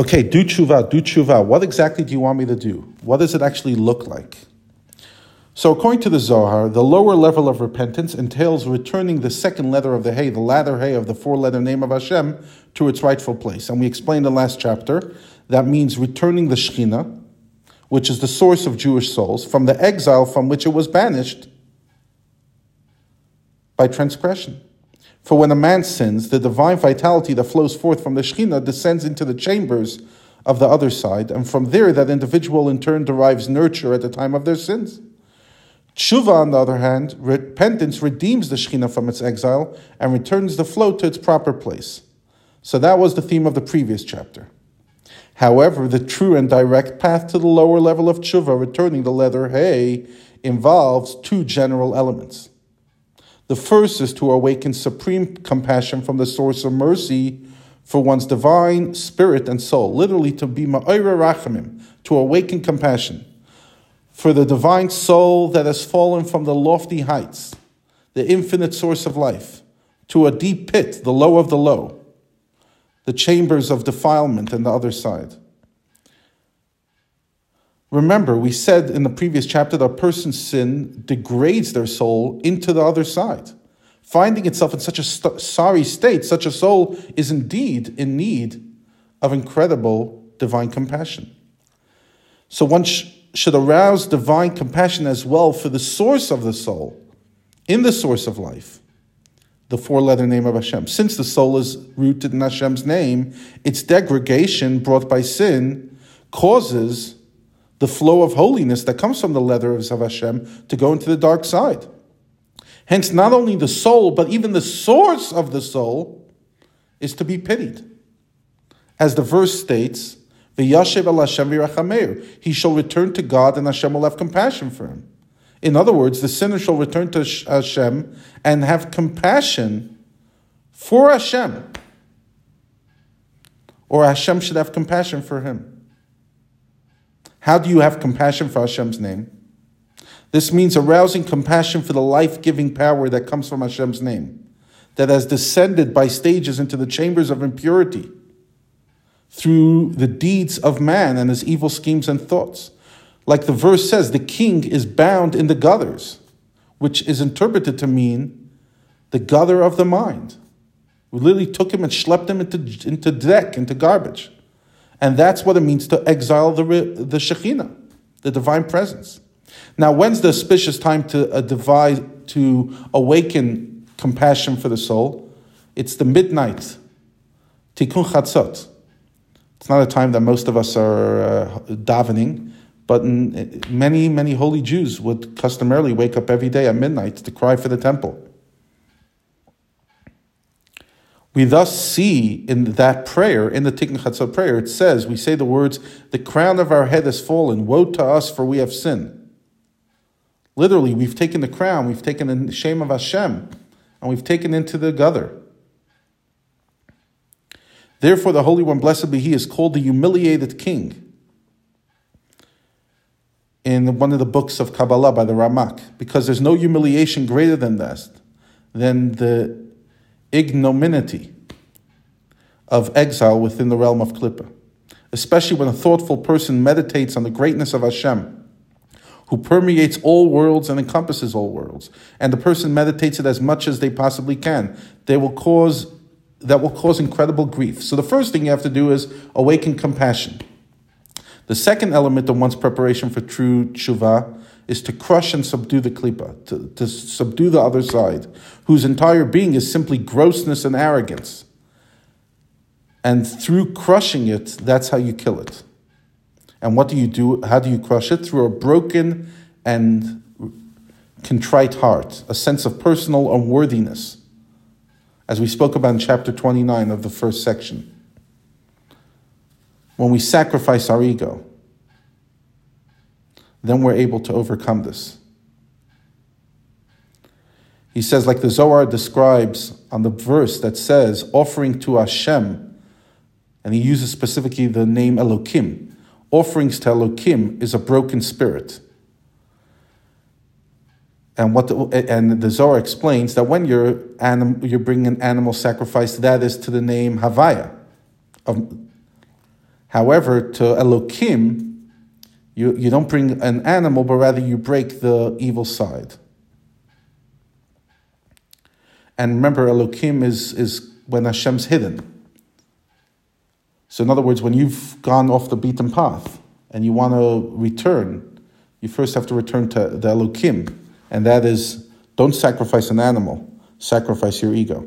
Okay, do tshuva, do tshuva. What exactly do you want me to do? What does it actually look like? So, according to the Zohar, the lower level of repentance entails returning the second letter of the Hey, the latter Hey of the four letter name of Hashem, to its rightful place. And we explained in the last chapter that means returning the Shekhinah, which is the source of Jewish souls, from the exile from which it was banished by transgression. For when a man sins, the divine vitality that flows forth from the Shekhinah descends into the chambers of the other side, and from there that individual in turn derives nurture at the time of their sins. Tshuva, on the other hand, repentance redeems the Shekhinah from its exile and returns the flow to its proper place. So that was the theme of the previous chapter. However, the true and direct path to the lower level of tshuva, returning the letter hey, involves two general elements. The first is to awaken supreme compassion from the source of mercy for one's divine spirit and soul, literally to be ma'ira rachamim, to awaken compassion for the divine soul that has fallen from the lofty heights, the infinite source of life, to a deep pit, the low of the low, the chambers of defilement and the other side. Remember, we said in the previous chapter that a person's sin degrades their soul into the other side. Finding itself in such a st- sorry state, such a soul is indeed in need of incredible divine compassion. So one sh- should arouse divine compassion as well for the source of the soul, in the source of life, the four letter name of Hashem. Since the soul is rooted in Hashem's name, its degradation brought by sin causes the flow of holiness that comes from the letters of Hashem to go into the dark side. Hence, not only the soul, but even the source of the soul is to be pitied. As the verse states, Hashem He shall return to God and Hashem will have compassion for him. In other words, the sinner shall return to Hashem and have compassion for Hashem. Or Hashem should have compassion for him. How do you have compassion for Hashem's name? This means arousing compassion for the life giving power that comes from Hashem's name, that has descended by stages into the chambers of impurity through the deeds of man and his evil schemes and thoughts. Like the verse says, the king is bound in the gutters, which is interpreted to mean the gutter of the mind. We literally took him and schlepped him into, into deck, into garbage. And that's what it means to exile the, the Shekhinah, the divine presence. Now, when's the auspicious time to uh, divide, to awaken compassion for the soul? It's the midnight, Tikkun Chatzot. It's not a time that most of us are uh, davening, but in, many, many holy Jews would customarily wake up every day at midnight to cry for the temple. We thus see in that prayer, in the Tikkun Chatzot prayer, it says, we say the words, the crown of our head has fallen, woe to us for we have sinned. Literally, we've taken the crown, we've taken the shame of Hashem, and we've taken into the gutter. Therefore, the Holy One, blessed be He, is called the humiliated king in one of the books of Kabbalah by the Ramak, because there's no humiliation greater than this, than the ignominy of exile within the realm of Klippa, especially when a thoughtful person meditates on the greatness of Hashem, who permeates all worlds and encompasses all worlds, and the person meditates it as much as they possibly can. They will cause that will cause incredible grief. So the first thing you have to do is awaken compassion. The second element of one's preparation for true tshuva is to crush and subdue the klipa, to, to subdue the other side, whose entire being is simply grossness and arrogance. And through crushing it, that's how you kill it. And what do you do? How do you crush it? Through a broken and contrite heart, a sense of personal unworthiness as we spoke about in chapter 29 of the first section. When we sacrifice our ego, then we're able to overcome this. He says, like the Zohar describes on the verse that says, offering to Hashem, and he uses specifically the name Elokim. Offerings to Elokim is a broken spirit. And what the, and the Zohar explains that when you're anim, you're bringing an animal sacrifice, that is to the name Havaya. Of, However, to Elokim, you, you don't bring an animal, but rather you break the evil side. And remember, Elokim is, is when Hashem's hidden. So, in other words, when you've gone off the beaten path and you want to return, you first have to return to the Elokim, and that is don't sacrifice an animal, sacrifice your ego.